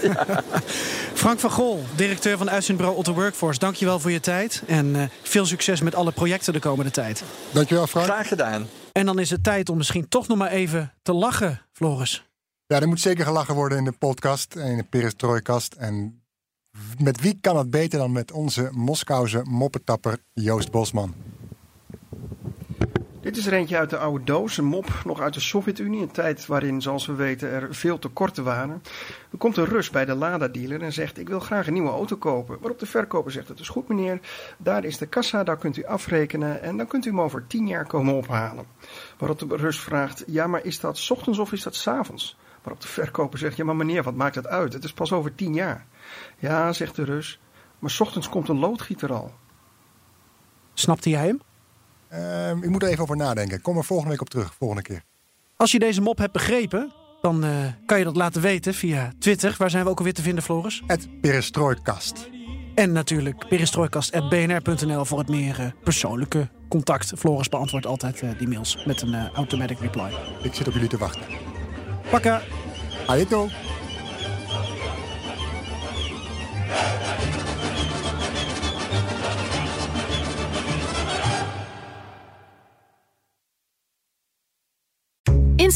Speaker 4: Frank van Gol, directeur van uitzendbureau Otto Workforce. Dankjewel voor je tijd. En eh, veel succes met alle projecten de komende tijd.
Speaker 3: Dankjewel, Frank.
Speaker 9: Graag gedaan.
Speaker 4: En dan is het tijd om misschien toch nog maar even te lachen, Floris.
Speaker 3: Ja, er moet zeker gelachen worden in de podcast en in de perestrooikast. En met wie kan het beter dan met onze Moskouse moppetapper Joost Bosman?
Speaker 10: Dit is er eentje uit de oude doos, een mop nog uit de Sovjet-Unie. Een tijd waarin, zoals we weten, er veel tekorten waren. Er komt een Rus bij de Lada-dealer en zegt: Ik wil graag een nieuwe auto kopen. Waarop de verkoper zegt: Het is goed, meneer. Daar is de kassa, daar kunt u afrekenen. En dan kunt u hem over tien jaar komen ophalen. Waarop de Rus vraagt: Ja, maar is dat ochtends of is dat 's avonds? Waarop de verkoper zegt: Ja, maar meneer, wat maakt het uit? Het is pas over tien jaar. Ja, zegt de Rus. Maar 's ochtends komt een loodgieter al.
Speaker 4: Snapte jij hem?
Speaker 3: Ehm, ik moet er even over nadenken. Kom er volgende week op terug, volgende keer.
Speaker 4: Als je deze mop hebt begrepen, dan eh, kan je dat laten weten via Twitter. Waar zijn we ook alweer te vinden, Floris?
Speaker 3: Het perestrooikast.
Speaker 4: En natuurlijk perestrooikast.bnr.nl voor het meer eh, persoonlijke contact. Floris beantwoordt altijd eh, die mails met een eh, automatic reply.
Speaker 3: Ik zit op jullie te wachten.
Speaker 4: Pakka!
Speaker 3: Ajeto!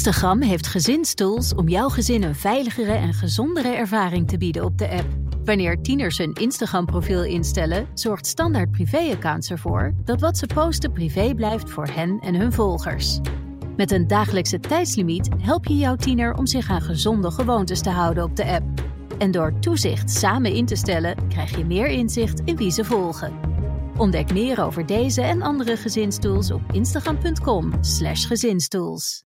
Speaker 1: Instagram heeft gezinstools om jouw gezin een veiligere en gezondere ervaring te bieden op de app. Wanneer tieners hun Instagram-profiel instellen, zorgt Standaard Privé-accounts ervoor dat wat ze posten privé blijft voor hen en hun volgers. Met een dagelijkse tijdslimiet help je jouw tiener om zich aan gezonde gewoontes te houden op de app. En door toezicht samen in te stellen, krijg je meer inzicht in wie ze volgen. Ontdek meer over deze en andere gezinstools op instagram.com/gezinstools.